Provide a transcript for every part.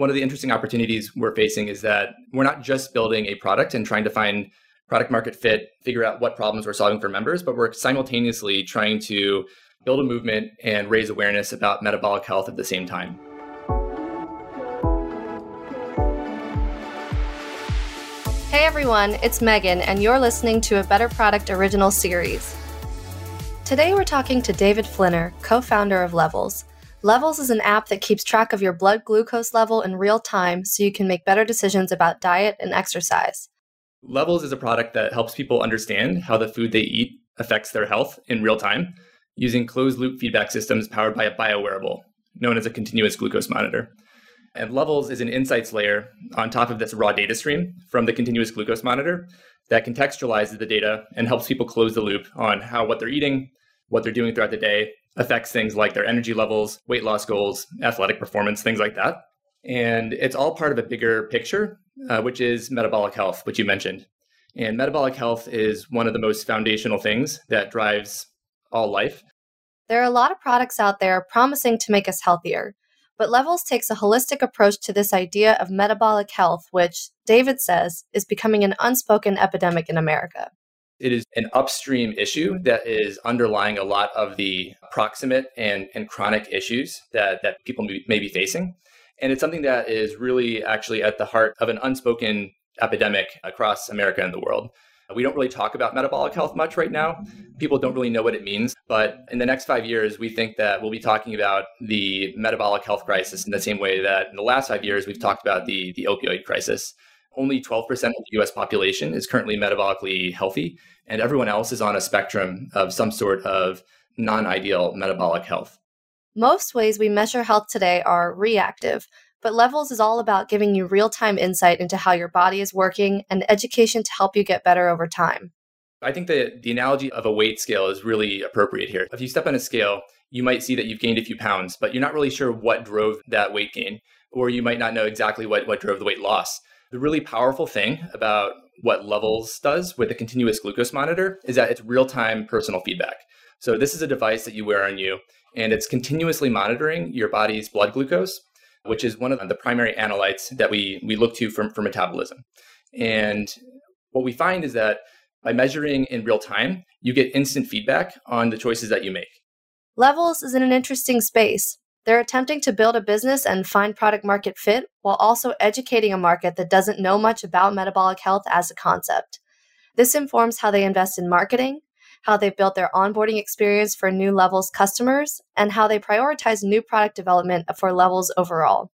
one of the interesting opportunities we're facing is that we're not just building a product and trying to find product market fit, figure out what problems we're solving for members, but we're simultaneously trying to build a movement and raise awareness about metabolic health at the same time. Hey everyone, it's Megan, and you're listening to a Better Product original series. Today we're talking to David Flinner, co founder of Levels. Levels is an app that keeps track of your blood glucose level in real time so you can make better decisions about diet and exercise. Levels is a product that helps people understand how the food they eat affects their health in real time using closed loop feedback systems powered by a biowearable known as a continuous glucose monitor. And Levels is an insights layer on top of this raw data stream from the continuous glucose monitor that contextualizes the data and helps people close the loop on how what they're eating, what they're doing throughout the day, affects things like their energy levels, weight loss goals, athletic performance, things like that. And it's all part of a bigger picture, uh, which is metabolic health, which you mentioned. And metabolic health is one of the most foundational things that drives all life. There are a lot of products out there promising to make us healthier, but Levels takes a holistic approach to this idea of metabolic health, which, David says, is becoming an unspoken epidemic in America. It is an upstream issue mm-hmm. that is underlying a lot of the proximate and, and chronic issues that, that people may be facing. And it's something that is really actually at the heart of an unspoken epidemic across America and the world. We don't really talk about metabolic health much right now. People don't really know what it means. But in the next five years, we think that we'll be talking about the metabolic health crisis in the same way that in the last five years, we've talked about the, the opioid crisis. Only 12% of the US population is currently metabolically healthy, and everyone else is on a spectrum of some sort of non ideal metabolic health. Most ways we measure health today are reactive, but Levels is all about giving you real time insight into how your body is working and education to help you get better over time. I think that the analogy of a weight scale is really appropriate here. If you step on a scale, you might see that you've gained a few pounds, but you're not really sure what drove that weight gain, or you might not know exactly what, what drove the weight loss. The really powerful thing about what Levels does with a continuous glucose monitor is that it's real time personal feedback. So, this is a device that you wear on you, and it's continuously monitoring your body's blood glucose, which is one of the primary analytes that we, we look to for, for metabolism. And what we find is that by measuring in real time, you get instant feedback on the choices that you make. Levels is in an interesting space. They're attempting to build a business and find product market fit while also educating a market that doesn't know much about metabolic health as a concept. This informs how they invest in marketing, how they've built their onboarding experience for new levels customers, and how they prioritize new product development for levels overall.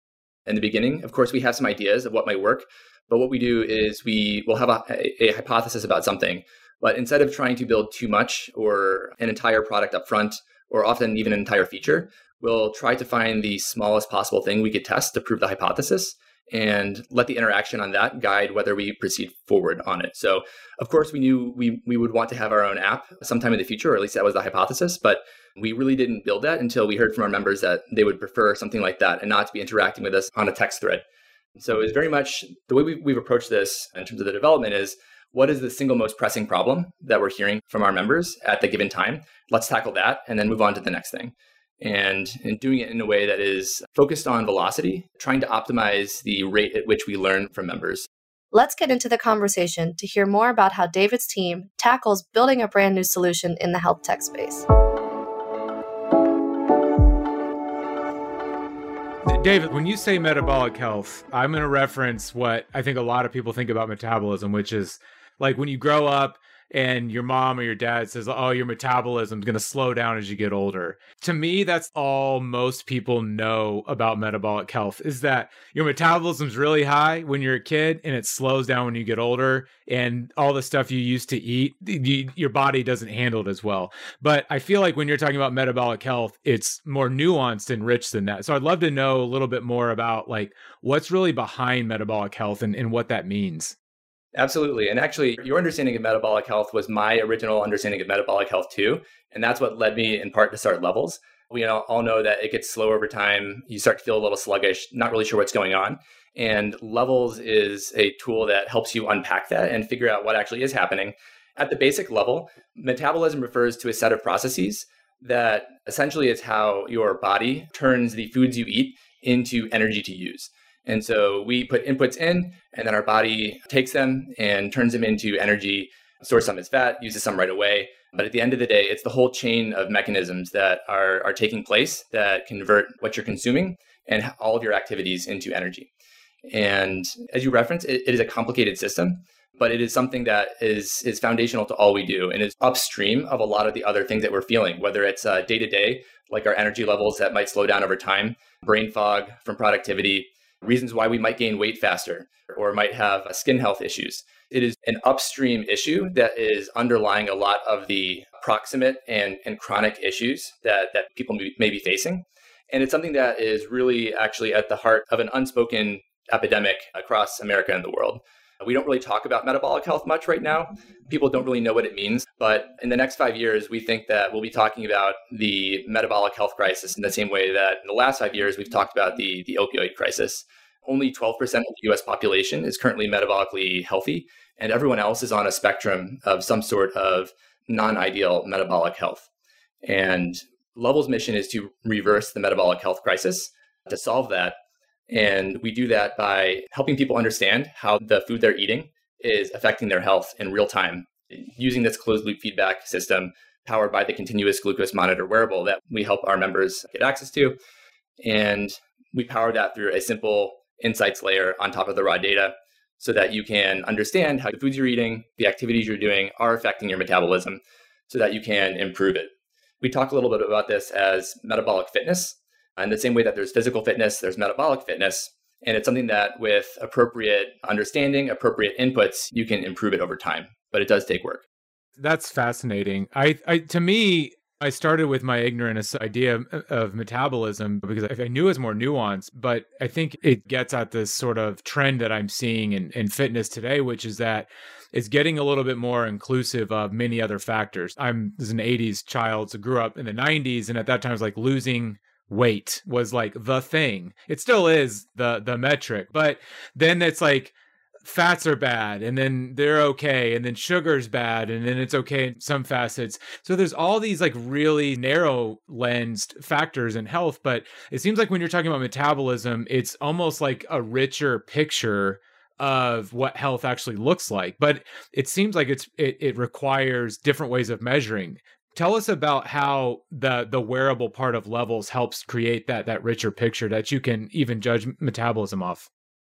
In the beginning, of course, we have some ideas of what might work, but what we do is we will have a, a hypothesis about something. But instead of trying to build too much or an entire product up front, or often even an entire feature, we'll try to find the smallest possible thing we could test to prove the hypothesis and let the interaction on that guide whether we proceed forward on it. So, of course, we knew we, we would want to have our own app sometime in the future, or at least that was the hypothesis, but we really didn't build that until we heard from our members that they would prefer something like that and not to be interacting with us on a text thread. So, it's very much the way we've, we've approached this in terms of the development is what is the single most pressing problem that we're hearing from our members at the given time? Let's tackle that and then move on to the next thing and, and doing it in a way that is focused on velocity, trying to optimize the rate at which we learn from members. Let's get into the conversation to hear more about how David's team tackles building a brand new solution in the health tech space. David, when you say metabolic health, I'm going to reference what I think a lot of people think about metabolism, which is like when you grow up, and your mom or your dad says, "Oh, your metabolism's going to slow down as you get older." To me, that's all most people know about metabolic health is that your metabolism's really high when you're a kid and it slows down when you get older and all the stuff you used to eat, you, your body doesn't handle it as well. But I feel like when you're talking about metabolic health, it's more nuanced and rich than that. So I'd love to know a little bit more about like what's really behind metabolic health and, and what that means. Absolutely. And actually, your understanding of metabolic health was my original understanding of metabolic health too. And that's what led me in part to start levels. We all know that it gets slow over time. You start to feel a little sluggish, not really sure what's going on. And levels is a tool that helps you unpack that and figure out what actually is happening. At the basic level, metabolism refers to a set of processes that essentially is how your body turns the foods you eat into energy to use. And so we put inputs in, and then our body takes them and turns them into energy, stores some as fat, uses some right away. But at the end of the day, it's the whole chain of mechanisms that are, are taking place that convert what you're consuming and all of your activities into energy. And as you reference, it, it is a complicated system, but it is something that is is foundational to all we do and is upstream of a lot of the other things that we're feeling, whether it's uh, day to day, like our energy levels that might slow down over time, brain fog from productivity, reasons why we might gain weight faster or might have uh, skin health issues. It is an upstream issue that is underlying a lot of the proximate and, and chronic issues that, that people may be facing. And it's something that is really actually at the heart of an unspoken epidemic across America and the world. We don't really talk about metabolic health much right now. People don't really know what it means. But in the next five years, we think that we'll be talking about the metabolic health crisis in the same way that in the last five years, we've talked about the, the opioid crisis. Only 12% of the US population is currently metabolically healthy, and everyone else is on a spectrum of some sort of non ideal metabolic health. And Levels' mission is to reverse the metabolic health crisis. To solve that, and we do that by helping people understand how the food they're eating is affecting their health in real time using this closed loop feedback system powered by the continuous glucose monitor wearable that we help our members get access to. And we power that through a simple insights layer on top of the raw data so that you can understand how the foods you're eating, the activities you're doing are affecting your metabolism so that you can improve it. We talk a little bit about this as metabolic fitness. In the same way that there's physical fitness, there's metabolic fitness. And it's something that with appropriate understanding, appropriate inputs, you can improve it over time. But it does take work. That's fascinating. I, I to me, I started with my ignorance idea of metabolism because I knew it was more nuanced, but I think it gets at this sort of trend that I'm seeing in, in fitness today, which is that it's getting a little bit more inclusive of many other factors. I'm an 80s child, so grew up in the 90s, and at that time I was like losing weight was like the thing. It still is the the metric, but then it's like fats are bad and then they're okay and then sugar's bad and then it's okay in some facets. So there's all these like really narrow lensed factors in health, but it seems like when you're talking about metabolism, it's almost like a richer picture of what health actually looks like but it seems like it's it, it requires different ways of measuring Tell us about how the the wearable part of levels helps create that that richer picture that you can even judge metabolism off.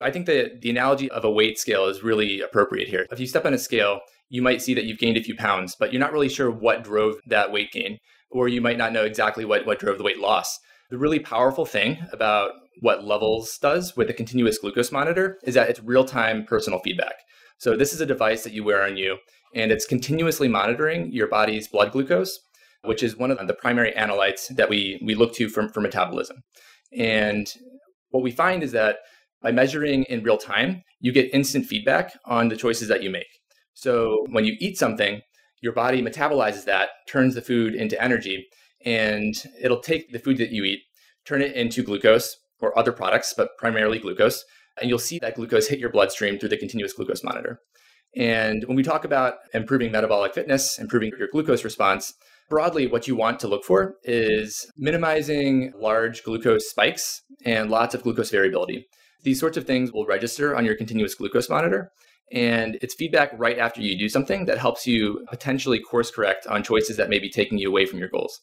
I think that the analogy of a weight scale is really appropriate here. If you step on a scale, you might see that you've gained a few pounds, but you're not really sure what drove that weight gain, or you might not know exactly what, what drove the weight loss. The really powerful thing about what Levels does with a continuous glucose monitor is that it's real time personal feedback. So, this is a device that you wear on you, and it's continuously monitoring your body's blood glucose, which is one of the primary analytes that we, we look to for, for metabolism. And what we find is that by measuring in real time, you get instant feedback on the choices that you make. So when you eat something, your body metabolizes that, turns the food into energy, and it'll take the food that you eat, turn it into glucose or other products, but primarily glucose, and you'll see that glucose hit your bloodstream through the continuous glucose monitor. And when we talk about improving metabolic fitness, improving your glucose response, broadly, what you want to look for is minimizing large glucose spikes and lots of glucose variability. These sorts of things will register on your continuous glucose monitor. And it's feedback right after you do something that helps you potentially course correct on choices that may be taking you away from your goals.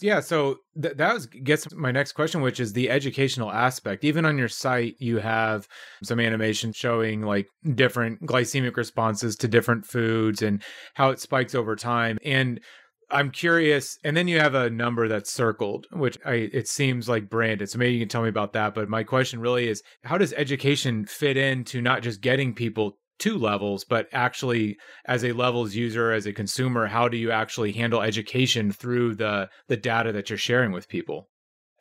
Yeah, so th- that was, gets my next question, which is the educational aspect. Even on your site, you have some animation showing like different glycemic responses to different foods and how it spikes over time. And I'm curious, and then you have a number that's circled, which I it seems like branded. So maybe you can tell me about that. But my question really is, how does education fit into not just getting people to levels, but actually as a levels user, as a consumer, how do you actually handle education through the the data that you're sharing with people?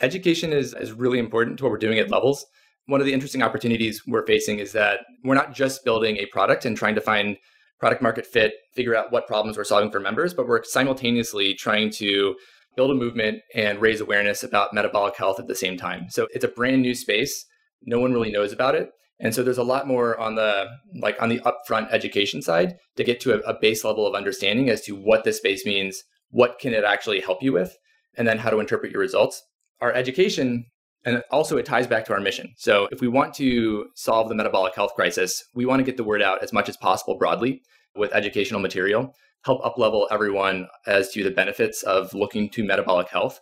Education is, is really important to what we're doing at levels. One of the interesting opportunities we're facing is that we're not just building a product and trying to find product market fit, figure out what problems we're solving for members, but we're simultaneously trying to build a movement and raise awareness about metabolic health at the same time. So it's a brand new space. No one really knows about it. And so there's a lot more on the like on the upfront education side to get to a, a, base level of understanding as to what this space means, what can it actually help you with, and then how to interpret your results. Our education And also, it ties back to our mission. So, if we want to solve the metabolic health crisis, we want to get the word out as much as possible broadly with educational material, help uplevel everyone as to the benefits of looking to metabolic health.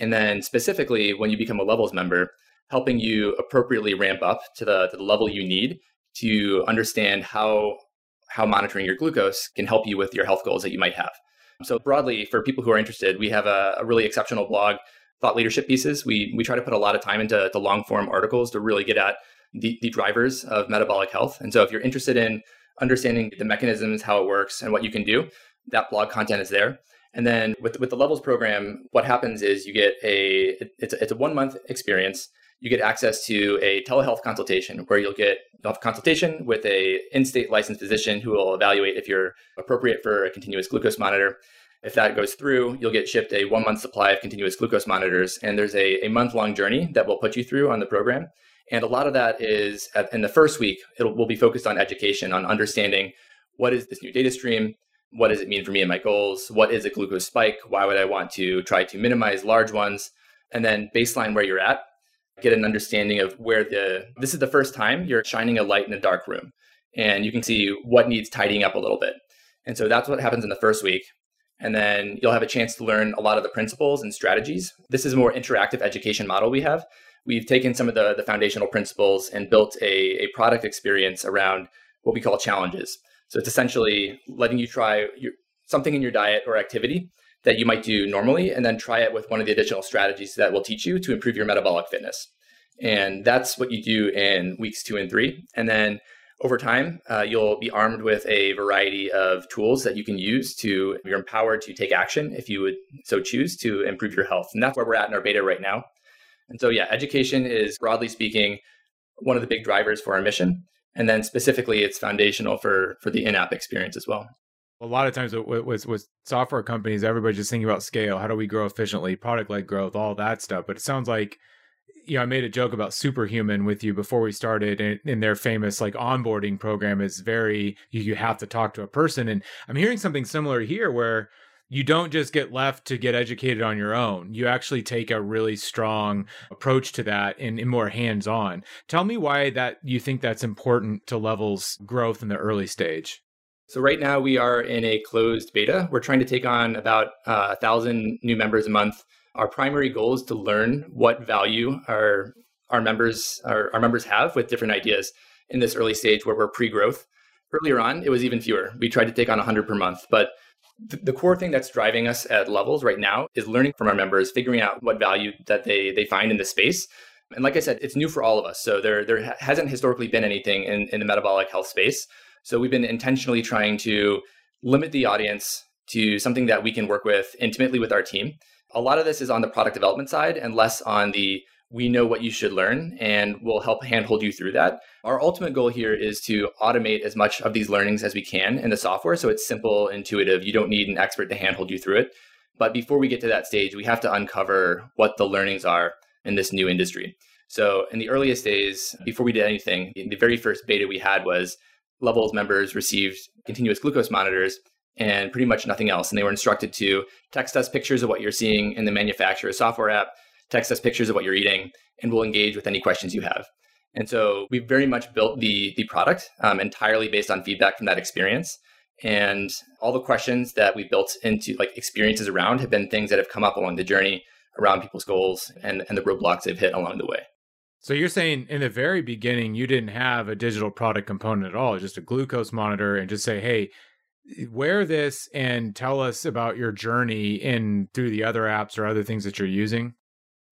And then, specifically, when you become a levels member, helping you appropriately ramp up to the, to the level you need to understand how, how monitoring your glucose can help you with your health goals that you might have. So, broadly, for people who are interested, we have a, a really exceptional blog thought leadership pieces. We we try to put a lot of time into the long form articles to really get at the, the drivers of metabolic health. And so if you're interested in understanding the mechanisms, how it works, and what you can do, that blog content is there. And then with with the levels program, what happens is you get a it's a, it's a one month experience. You get access to a telehealth consultation where you'll get you'll have a consultation with a in-state licensed physician who will evaluate if you're appropriate for a continuous glucose monitor. If that goes through, you'll get shipped a one month supply of continuous glucose monitors. And there's a, a month long journey that we'll put you through on the program. And a lot of that is at, in the first week, it will be focused on education, on understanding what is this new data stream? What does it mean for me and my goals? What is a glucose spike? Why would I want to try to minimize large ones? And then baseline where you're at, get an understanding of where the, this is the first time you're shining a light in a dark room. And you can see what needs tidying up a little bit. And so that's what happens in the first week. And then you'll have a chance to learn a lot of the principles and strategies. This is a more interactive education model we have. We've taken some of the, the foundational principles and built a, a product experience around what we call challenges. So it's essentially letting you try your, something in your diet or activity that you might do normally, and then try it with one of the additional strategies that will teach you to improve your metabolic fitness. And that's what you do in weeks two and three. And then over time, uh, you'll be armed with a variety of tools that you can use to, you're empowered to take action if you would so choose to improve your health. And that's where we're at in our beta right now. And so, yeah, education is broadly speaking one of the big drivers for our mission. And then specifically, it's foundational for, for the in app experience as well. A lot of times with, with software companies, everybody's just thinking about scale. How do we grow efficiently, product led growth, all that stuff. But it sounds like you know, I made a joke about Superhuman with you before we started, and in their famous like onboarding program is very you, you have to talk to a person, and I'm hearing something similar here where you don't just get left to get educated on your own. You actually take a really strong approach to that and, and more hands on. Tell me why that you think that's important to levels growth in the early stage. So right now we are in a closed beta. We're trying to take on about uh, a thousand new members a month our primary goal is to learn what value our our members our, our members have with different ideas in this early stage where we're pre-growth. Earlier on, it was even fewer. We tried to take on 100 per month, but th- the core thing that's driving us at levels right now is learning from our members, figuring out what value that they they find in the space. And like I said, it's new for all of us. So there there hasn't historically been anything in, in the metabolic health space. So we've been intentionally trying to limit the audience to something that we can work with intimately with our team a lot of this is on the product development side and less on the we know what you should learn and we'll help handhold you through that. Our ultimate goal here is to automate as much of these learnings as we can in the software so it's simple, intuitive. You don't need an expert to handhold you through it. But before we get to that stage, we have to uncover what the learnings are in this new industry. So, in the earliest days, before we did anything, the very first beta we had was Levels members received continuous glucose monitors and pretty much nothing else. And they were instructed to text us pictures of what you're seeing in the manufacturer's software app, text us pictures of what you're eating, and we'll engage with any questions you have. And so we very much built the the product um, entirely based on feedback from that experience. And all the questions that we built into like experiences around have been things that have come up along the journey around people's goals and, and the roadblocks they've hit along the way. So you're saying in the very beginning you didn't have a digital product component at all, just a glucose monitor and just say, hey, wear this and tell us about your journey in through the other apps or other things that you're using.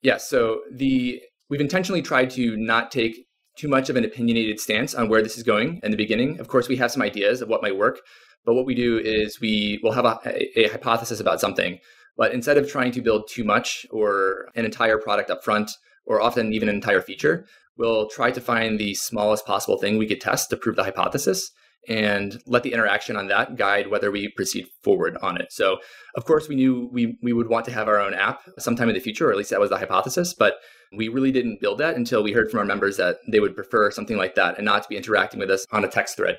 Yes. So the we've intentionally tried to not take too much of an opinionated stance on where this is going in the beginning. Of course, we have some ideas of what might work, but what we do is we will have a, a hypothesis about something, but instead of trying to build too much or an entire product up front, or often even an entire feature, we'll try to find the smallest possible thing we could test to prove the hypothesis and let the interaction on that guide whether we proceed forward on it. So, of course, we knew we, we would want to have our own app sometime in the future, or at least that was the hypothesis, but we really didn't build that until we heard from our members that they would prefer something like that and not to be interacting with us on a text thread.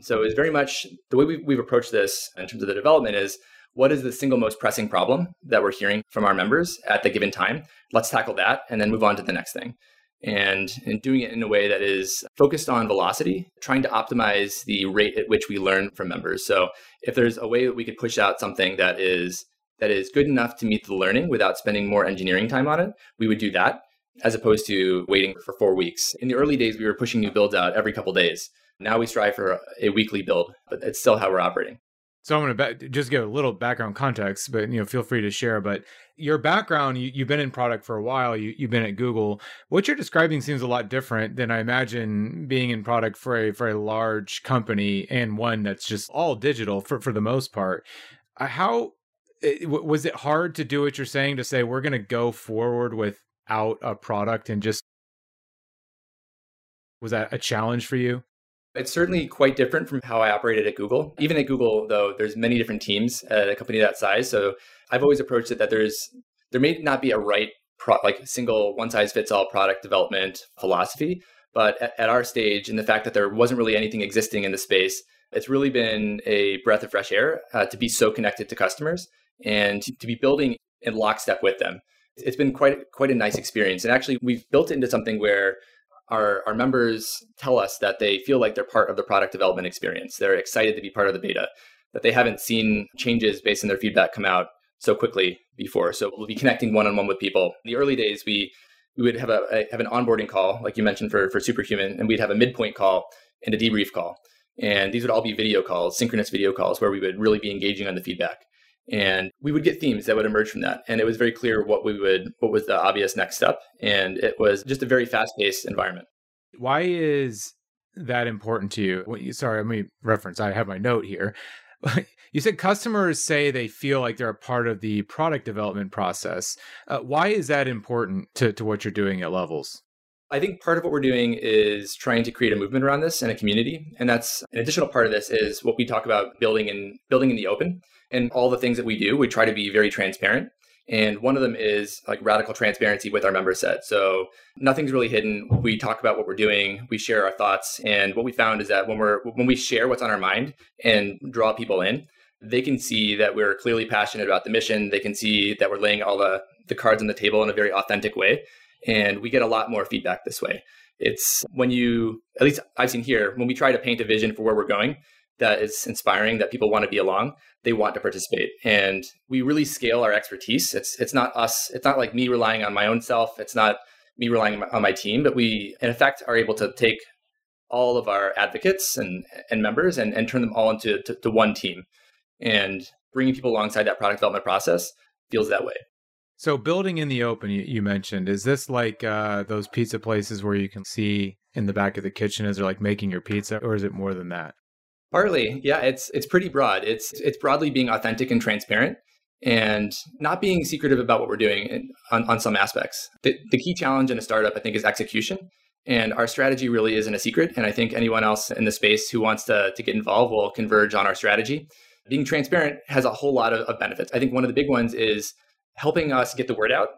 So, it's very much the way we've, we've approached this in terms of the development is what is the single most pressing problem that we're hearing from our members at the given time? Let's tackle that and then move on to the next thing. And, and doing it in a way that is focused on velocity, trying to optimize the rate at which we learn from members. So if there's a way that we could push out something that is that is good enough to meet the learning without spending more engineering time on it, we would do that as opposed to waiting for four weeks. In the early days, we were pushing new builds out every couple days. Now we strive for a weekly build, but it's still how we're operating. So I'm going to just give a little background context, but you know, feel free to share. But your background, you, have been in product for a while. You, you've been at Google. What you're describing seems a lot different than I imagine being in product for a very large company and one that's just all digital for for the most part. Uh, how was it hard to do what you're saying to say we're going to go forward without a product and just was that a challenge for you? It's certainly quite different from how I operated at Google. Even at Google, though, there's many different teams at a company that size. So I've always approached it that there's there may not be a right pro, like single one size fits all product development philosophy, but at, at our stage, and the fact that there wasn't really anything existing in the space, it's really been a breath of fresh air uh, to be so connected to customers and to, be building in lockstep with them. It's been quite quite a nice experience, and actually, we've built it into something where our, our members tell us that they feel like they're part of the product development experience. They're excited to be part of the beta, that they haven't seen changes based on their feedback come out so quickly before. So we'll be connecting one on one with people. In the early days, we we would have a, a, have an onboarding call, like you mentioned for for Superhuman, and we'd have a midpoint call and a debrief call. And these would all be video calls, synchronous video calls, where we would really be engaging on the feedback. And we would get themes that would emerge from that. And it was very clear what we would what was the obvious next step. And it was just a very fast-paced environment. Why is that important to you? Sorry, let me reference. I have my note here. you said customers say they feel like they're a part of the product development process. Uh, why is that important to, to what you're doing at levels? I think part of what we're doing is trying to create a movement around this and a community. And that's an additional part of this is what we talk about building in building in the open. And all the things that we do, we try to be very transparent. And one of them is like radical transparency with our member set. So nothing's really hidden. We talk about what we're doing, we share our thoughts. And what we found is that when we're when we share what's on our mind and draw people in, they can see that we're clearly passionate about the mission. They can see that we're laying all the, the cards on the table in a very authentic way. And we get a lot more feedback this way. It's when you, at least I've seen here, when we try to paint a vision for where we're going that is inspiring, that people want to be along, they want to participate. And we really scale our expertise. It's it's not us, it's not like me relying on my own self. It's not me relying on my team, but we in effect are able to take all of our advocates and, and members and, and turn them all into to, to one team. And bringing people alongside that product development process feels that way. So building in the open, you, mentioned, is this like uh, those pizza places where you can see in the back of the kitchen as they're like making your pizza, or is it more than that? Partly, yeah. It's it's pretty broad. It's it's broadly being authentic and transparent, and not being secretive about what we're doing on, on some aspects. The, the key challenge in a startup, I think, is execution. And our strategy really isn't a secret. And I think anyone else in the space who wants to, to get involved will converge on our strategy. Being transparent has a whole lot of, of benefits. I think one of the big ones is helping us get the word out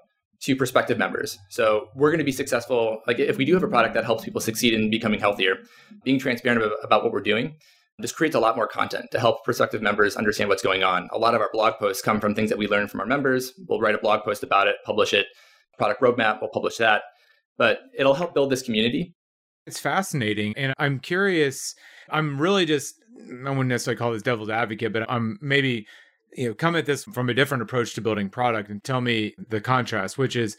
to prospective members. So we're going to be successful. Like if we do have a product that helps people succeed in becoming healthier, being transparent about what we're doing, this creates a lot more content to help prospective members understand what's going on. A lot of our blog posts come from things that we learn from our members. We'll write a blog post about it, publish it. Product roadmap, we'll publish that. But it'll help build this community. It's fascinating. And I'm curious, I'm really just, I wouldn't necessarily call this devil's advocate, but I'm maybe you know come at this from a different approach to building product and tell me the contrast which is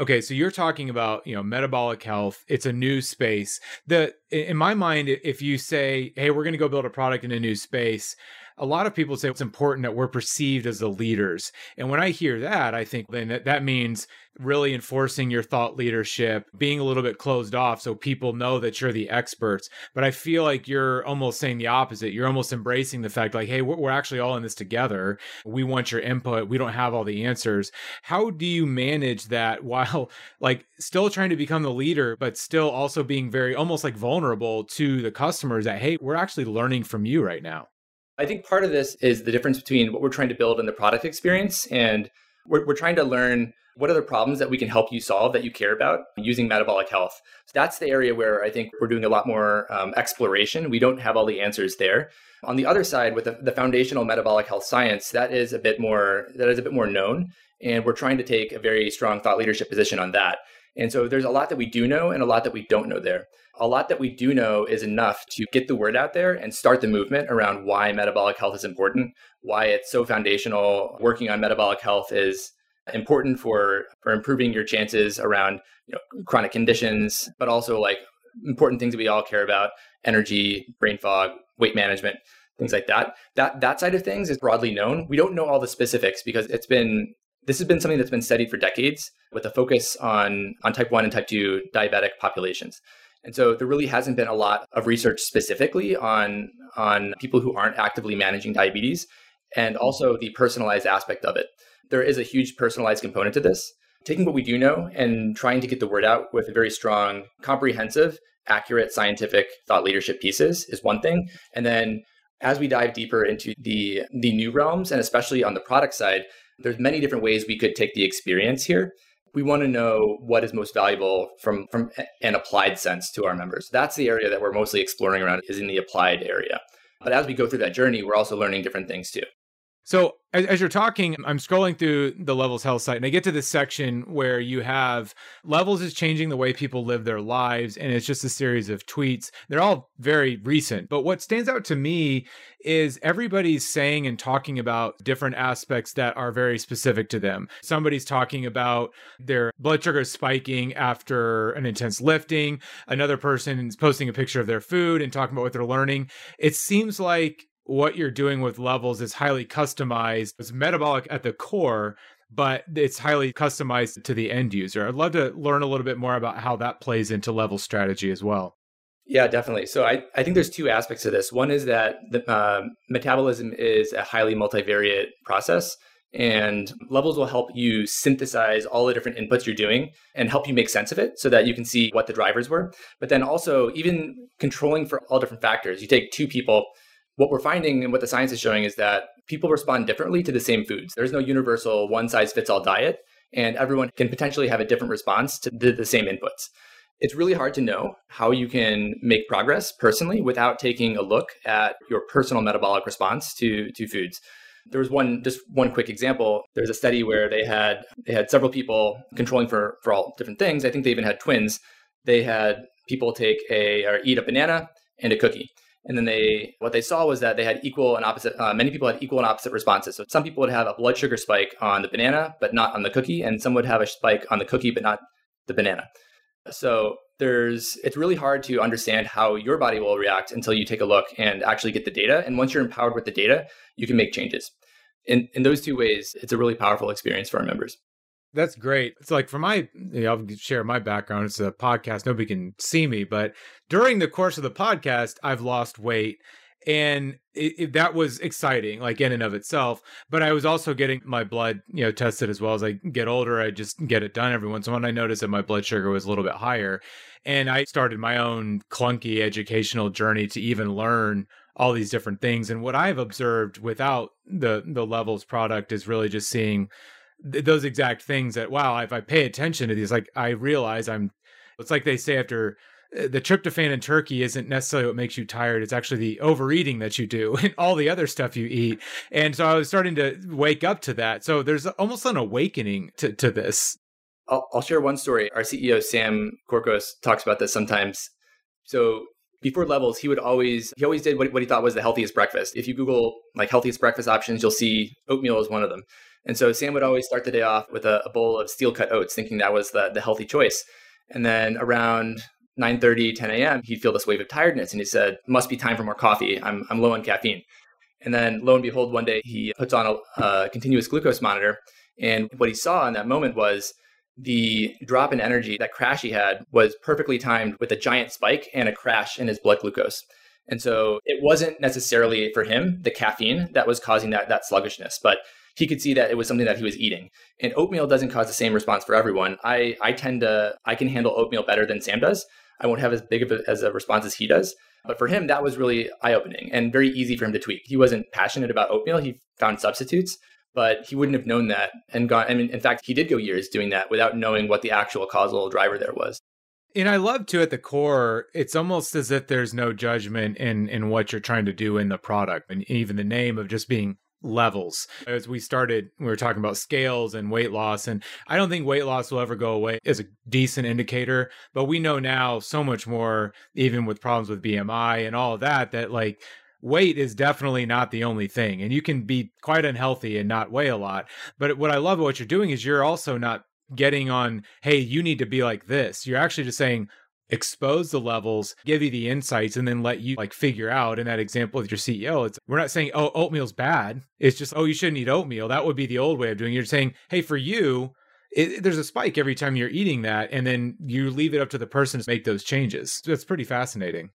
okay so you're talking about you know metabolic health. It's a new space. The in my mind if you say hey we're going to go build a product in a new space a lot of people say it's important that we're perceived as the leaders. And when I hear that, I think then that, that means really enforcing your thought leadership, being a little bit closed off so people know that you're the experts. But I feel like you're almost saying the opposite. You're almost embracing the fact like, hey, we're, we're actually all in this together. We want your input. We don't have all the answers. How do you manage that while like still trying to become the leader, but still also being very almost like vulnerable to the customers that, hey, we're actually learning from you right now? I think part of this is the difference between what we're trying to build in the product experience and we're, we're trying to learn what are the problems that we can help you solve that you care about using metabolic health? So that's the area where I think we're doing a lot more um, exploration. We don't have all the answers there. On the other side, with the, the foundational metabolic health science, that is a bit more that is a bit more known, and we're trying to take a very strong thought leadership position on that. And so there's a lot that we do know and a lot that we don't know there. A lot that we do know is enough to get the word out there and start the movement around why metabolic health is important, why it's so foundational. Working on metabolic health is important for for improving your chances around you know, chronic conditions, but also like important things that we all care about: energy, brain fog, weight management, things like that. That that side of things is broadly known. We don't know all the specifics because it's been this has been something that's been studied for decades with a focus on on type 1 and type 2 diabetic populations. And so there really hasn't been a lot of research specifically on on people who aren't actively managing diabetes and also the personalized aspect of it there is a huge personalized component to this. Taking what we do know and trying to get the word out with a very strong, comprehensive, accurate scientific thought leadership pieces is one thing. And then as we dive deeper into the the new realms and especially on the product side, there's many different ways we could take the experience here. We want to know what is most valuable from from an applied sense to our members. That's the area that we're mostly exploring around is in the applied area. But as we go through that journey, we're also learning different things too. So as, as, you're talking, I'm scrolling through the Levels Health site and I get to this section where you have Levels is changing the way people live their lives. And it's just a series of tweets. They're all very recent. But what stands out to me is everybody's saying and talking about different aspects that are very specific to them. Somebody's talking about their blood sugar spiking after an intense lifting. Another person is posting a picture of their food and talking about what they're learning. It seems like what you're doing with levels is highly customized. It's metabolic at the core, but it's highly customized to the end user. I'd love to learn a little bit more about how that plays into level strategy as well. Yeah, definitely. So I, I think there's two aspects to this. One is that the, uh, metabolism is a highly multivariate process, and levels will help you synthesize all the different inputs you're doing and help you make sense of it so that you can see what the drivers were. But then also, even controlling for all different factors. You take two people what we're finding and what the science is showing is that people respond differently to the same foods. There's no universal one size fits all diet, and everyone can potentially have a different response to the, the, same inputs. It's really hard to know how you can make progress personally without taking a look at your personal metabolic response to, to foods. There was one just one quick example. There's a study where they had they had several people controlling for for all different things. I think they even had twins. They had people take a or eat a banana and a cookie and then they, what they saw was that they had equal and opposite, uh, many people had equal and opposite responses. So some people would have a blood sugar spike on the banana, but not on the cookie. And some would have a spike on the cookie, but not the banana. So there's, it's really hard to understand how your body will react until you take a look and actually get the data. And once you're empowered with the data, you can make changes. In, in those two ways, it's a really powerful experience for our members. That's great. It's like for my, you know, I'll share my background. It's a podcast. Nobody can see me, but during the course of the podcast, I've lost weight. And it, it, that was exciting, like in and of itself. But I was also getting my blood, you know, tested as well as I get older. I just get it done every once in a while. I noticed that my blood sugar was a little bit higher, and I started my own clunky educational journey to even learn all these different things. And what I've observed without the the levels product is really just seeing th- those exact things that wow if i pay attention to these like i realize i'm it's like they say after uh, the tryptophan in turkey isn't necessarily what makes you tired it's actually the overeating that you do and all the other stuff you eat. And so i was starting to wake up to that. So there's almost an awakening to, to this. I'll, I'll share one story. Our ceo sam corcos talks about this sometimes. So before levels he would always he always did what, what he thought was the healthiest breakfast. If you google like healthiest breakfast options you'll see oatmeal is one of them and so Sam would always start the day off with a, a bowl of steel cut oats, thinking that was the, the healthy choice. And then around 9.30, 10 a.m., he'd feel this wave of tiredness. And he said, must be time for more coffee. I'm, I'm low on caffeine. And then lo and behold, one day he puts on a, a continuous glucose monitor. And what he saw in that moment was the drop in energy, that crash he had was perfectly timed with a giant spike and a crash in his blood glucose. And so it wasn't necessarily for him the caffeine that was causing that, that sluggishness, but he could see that it was something that he was eating. And oatmeal doesn't cause the same response for everyone. I, I tend to, I can handle oatmeal better than Sam does. I won't have as big of a, as a response as he does. But for him, that was really eye opening and very easy for him to tweak. He wasn't passionate about oatmeal. He found substitutes, but he wouldn't have known that and gone. I mean, in fact, he did go years doing that without knowing what the actual causal driver there was. And I love to at the core, it's almost as if there's no judgment in in what you're trying to do in the product, and even the name of just being levels. As we started, we were talking about scales and weight loss, and I don't think weight loss will ever go away as a decent indicator, but we know now so much more, even with problems with BMI and all of that, that like weight is definitely not the only thing. And you can be quite unhealthy and not weigh a lot. But what I love about what you're doing is you're also not getting on, hey, you need to be like this. You're actually just saying, expose the levels, give you the insights, and then let you like figure out. In that example with your CEO, it's we're not saying, oh, oatmeal's bad. It's just, oh, you shouldn't eat oatmeal. That would be the old way of doing it. You're saying, hey, for you, it, there's a spike every time you're eating that, and then you leave it up to the person to make those changes. That's pretty fascinating.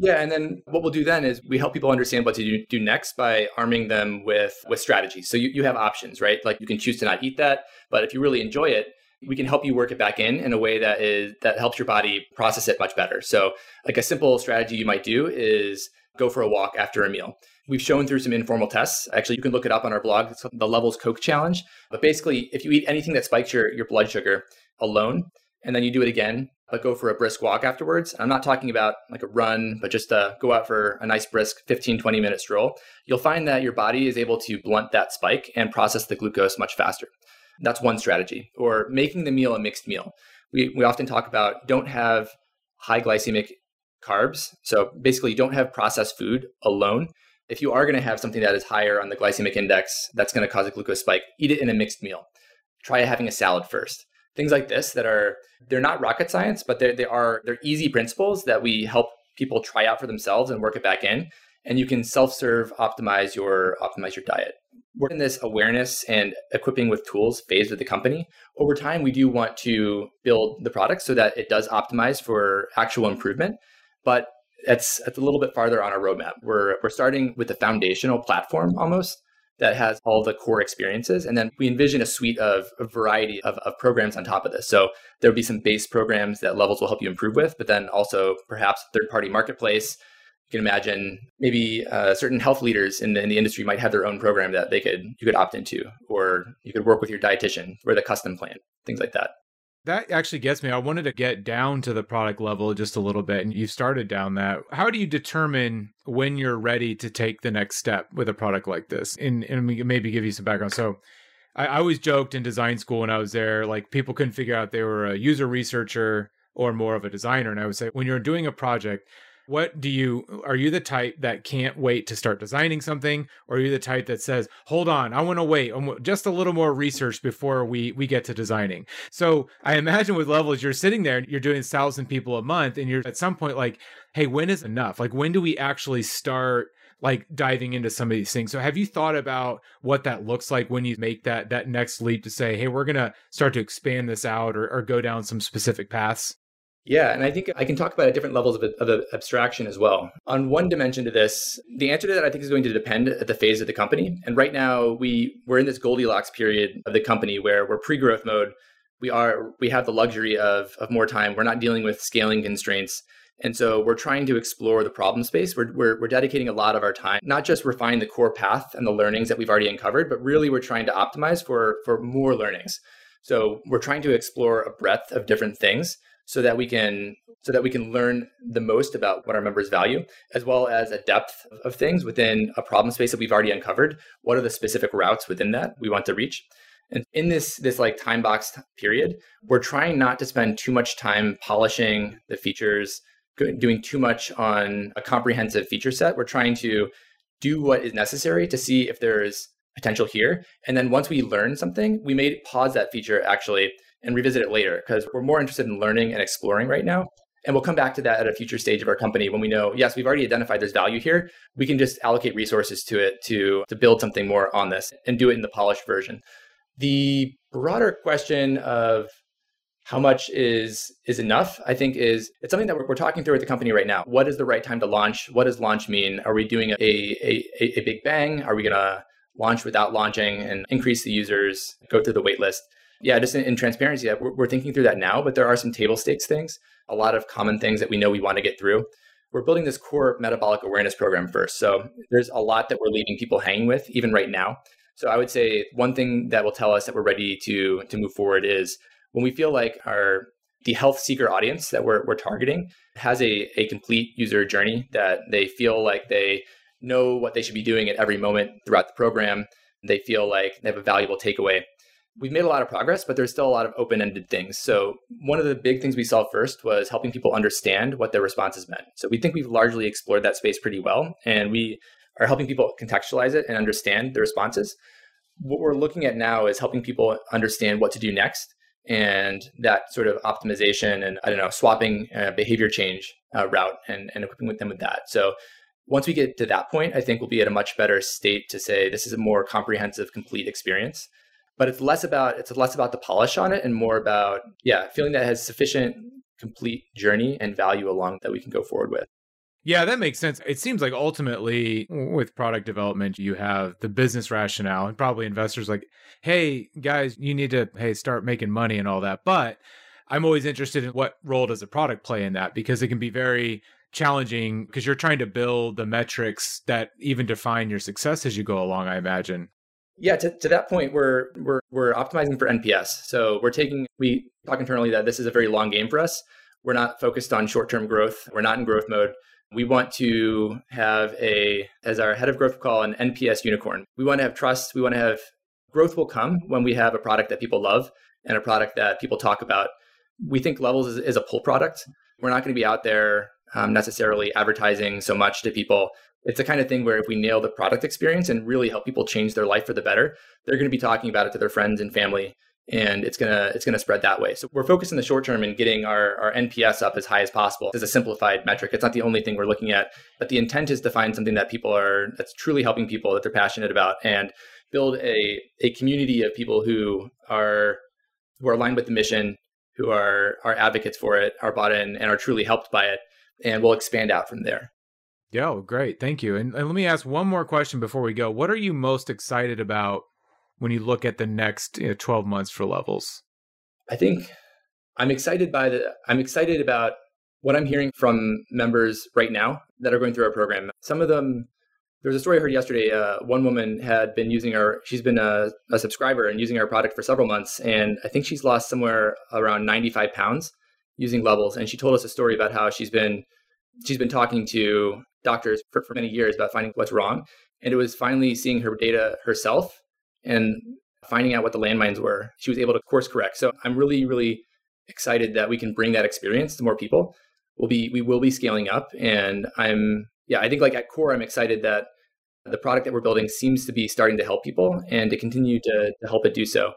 Yeah, and then what we'll do then is we help people understand what to do, do next by arming them with with strategies. So you, you have options, right? Like you can choose to not eat that, but if you really enjoy it, we can help you work it back in in a way that is that helps your body process it much better. So like a simple strategy you might do is go for a walk after a meal. We've shown through some informal tests. Actually, you can look it up on our blog. It's the Levels Coke Challenge. But basically, if you eat anything that spikes your, your blood sugar alone, and then you do it again but go for a brisk walk afterwards. I'm not talking about like a run, but just uh, go out for a nice brisk 15, 20 minute stroll. You'll find that your body is able to blunt that spike and process the glucose much faster. That's one strategy. Or making the meal a mixed meal. We, we often talk about don't have high glycemic carbs. So basically, don't have processed food alone. If you are going to have something that is higher on the glycemic index, that's going to cause a glucose spike, eat it in a mixed meal. Try having a salad first things like this that are they're not rocket science, but they they are they're easy principles that we help people try out for themselves and work it back in. And you can self-serve optimize your optimize your diet. We're in this awareness and equipping with tools phase of the company. Over time, we do want to build the product so that it does optimize for actual improvement. But it's, it's a little bit farther on our roadmap. We're, we're starting with the foundational platform almost that has all the core experiences. And then we envision a suite of a variety of, of programs on top of this. So there'll be some base programs that levels will help you improve with, but then also perhaps third party marketplace. You can imagine maybe uh, certain health leaders in the, in the industry might have their own program that they could you could opt into, or you could work with your dietitian for the custom plan, things like that. That actually gets me. I wanted to get down to the product level just a little bit, and you started down that. How do you determine when you're ready to take the next step with a product like this? And, and maybe give you some background. So, I, I always joked in design school when I was there, like people couldn't figure out they were a user researcher or more of a designer. And I would say, when you're doing a project, what do you are you the type that can't wait to start designing something or are you the type that says hold on i want to wait um, just a little more research before we we get to designing so i imagine with levels you're sitting there you're doing a thousand people a month and you're at some point like hey when is enough like when do we actually start like diving into some of these things. So have you thought about what that looks like when you make that that next leap to say, hey, we're gonna start to expand this out or, or go down some specific paths? Yeah, and I think I can talk about different levels of, of abstraction as well. On one dimension to this, the answer to that I think is going to depend at the phase of the company. And right now, we we're in this Goldilocks period of the company where we're pre-growth mode. We are we have the luxury of of more time. We're not dealing with scaling constraints. And so we're trying to explore the problem space. We're, we're, we're, dedicating a lot of our time, not just refine the core path and the learnings that we've already uncovered, but really we're trying to optimize for, for more learnings. So we're trying to explore a breadth of different things so that we can so that we can learn the most about what our members value as well as a depth of things within a problem space that we've already uncovered. What are the specific routes within that we want to reach? And in this this like time box period we're trying not to spend too much time polishing the features doing too much on a comprehensive feature set. We're trying to do what is necessary to see if there's potential here and then once we learn something we may pause that feature actually and revisit it later because we're more interested in learning and exploring right now. And we'll come back to that at a future stage of our company when we know, yes, we've already identified there's value here. We can just allocate resources to it to, to build something more on this and do it in the polished version. The broader question of how much is is enough i think is it's something that we're, we're, talking through at the company right now what is the right time to launch what does launch mean are we doing a, a, a, a big bang are we to launch without launching and increase the users go through the wait list yeah, just in, in transparency, we're, we're thinking through that now, but there are some table stakes things, a lot of common things that we know we want to get through. We're building this core metabolic awareness program first. So there's a lot that we're leaving people hanging with, even right now. So I would say one thing that will tell us that we're ready to to move forward is when we feel like our the health seeker audience that we're, we're targeting has a, a complete user journey that they feel like they know what they should be doing at every moment throughout the program. They feel like they have a valuable takeaway. We've made a lot of progress, but there's still a lot of open ended things. So, one of the big things we saw first was helping people understand what their responses meant. So, we think we've largely explored that space pretty well, and we are helping people contextualize it and understand the responses. What we're looking at now is helping people understand what to do next and that sort of optimization and I don't know swapping uh, behavior change uh, route and, and equipping with them with that. So once we get to that point, I think we'll be at a much better state to say this is a more comprehensive, complete experience. But it's less about it's less about the polish on it and more about yeah feeling that has sufficient complete journey and value along that we can go forward with. Yeah, that makes sense. It seems like ultimately with product development, you have the business rationale and probably investors like, hey, guys, you need to, hey, start making money and all that. But I'm always interested in what role does a product play in that because it can be very challenging because you're trying to build the metrics that even define your success as you go along, I imagine. Yeah, to, to that point, we're we're we're optimizing for NPS. So we're taking we talk internally that this is a very long game for us. We're not focused on short-term growth. We're not in growth mode. We want to have a, as our head of growth call, an NPS unicorn. We want to have trust. We want to have growth will come when we have a product that people love and a product that people talk about. We think Levels is, is a pull product. We're not going to be out there um, necessarily advertising so much to people. It's the kind of thing where if we nail the product experience and really help people change their life for the better, they're going to be talking about it to their friends and family and it's gonna it's gonna spread that way. So we're focused in the short term in getting our, our NPS up as high as possible as a simplified metric. It's not the only thing we're looking at, but the intent is to find something that people are that's truly helping people that they're passionate about and build a a community of people who are who are aligned with the mission, who are are advocates for it, are bought in, and are truly helped by it, and we'll expand out from there. Yeah, great. Thank you. And, and let me ask one more question before we go. What are you most excited about when you look at the next you know, 12 months for levels? I think I'm excited by the I'm excited about what I'm hearing from members right now that are going through our program. Some of them there was a story I heard yesterday. Uh, one woman had been using our, she's been a, a, subscriber and using our product for several months. And I think she's lost somewhere around 95 pounds using levels. And she told us a story about how she's been, she's been talking to doctors for, for many years about finding what's wrong. And it was finally seeing her data herself and finding out what the landmines were. She was able to course correct. So I'm really, really excited that we can bring that experience to more people. We'll be we will be scaling up and I'm yeah, I think like at core I'm excited that the product that we're building seems to be starting to help people and to continue to, to help it do so.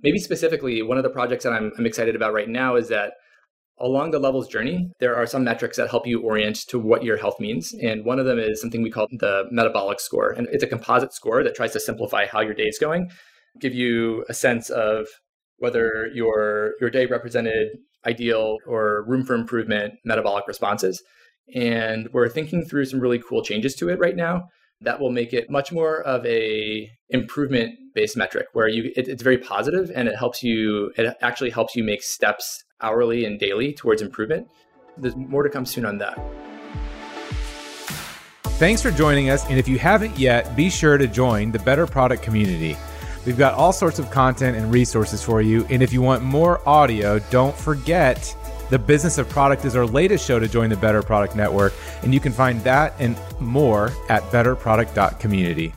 Maybe specifically, one of the projects that I'm, I'm excited about right now is that along the levels journey, there are some metrics that help you orient to what your health means. Mm-hmm. And one of them is something we call the metabolic score. And it's a composite score that tries to simplify how your day is going, give you a sense of whether your your day represented ideal or room for improvement metabolic responses. And we're thinking through some really cool changes to it right now that will make it much more of a improvement based metric where you it, it's very positive and it helps you it actually helps you make steps hourly and daily towards improvement. There's more to come soon on that. Thanks for joining us. And if you haven't yet, be sure to join the Better Product community. We've got all sorts of content and resources for you. And if you want more audio, don't forget the Business of Product is our latest show to join the Better Product Network. And you can find that and more at betterproduct.community.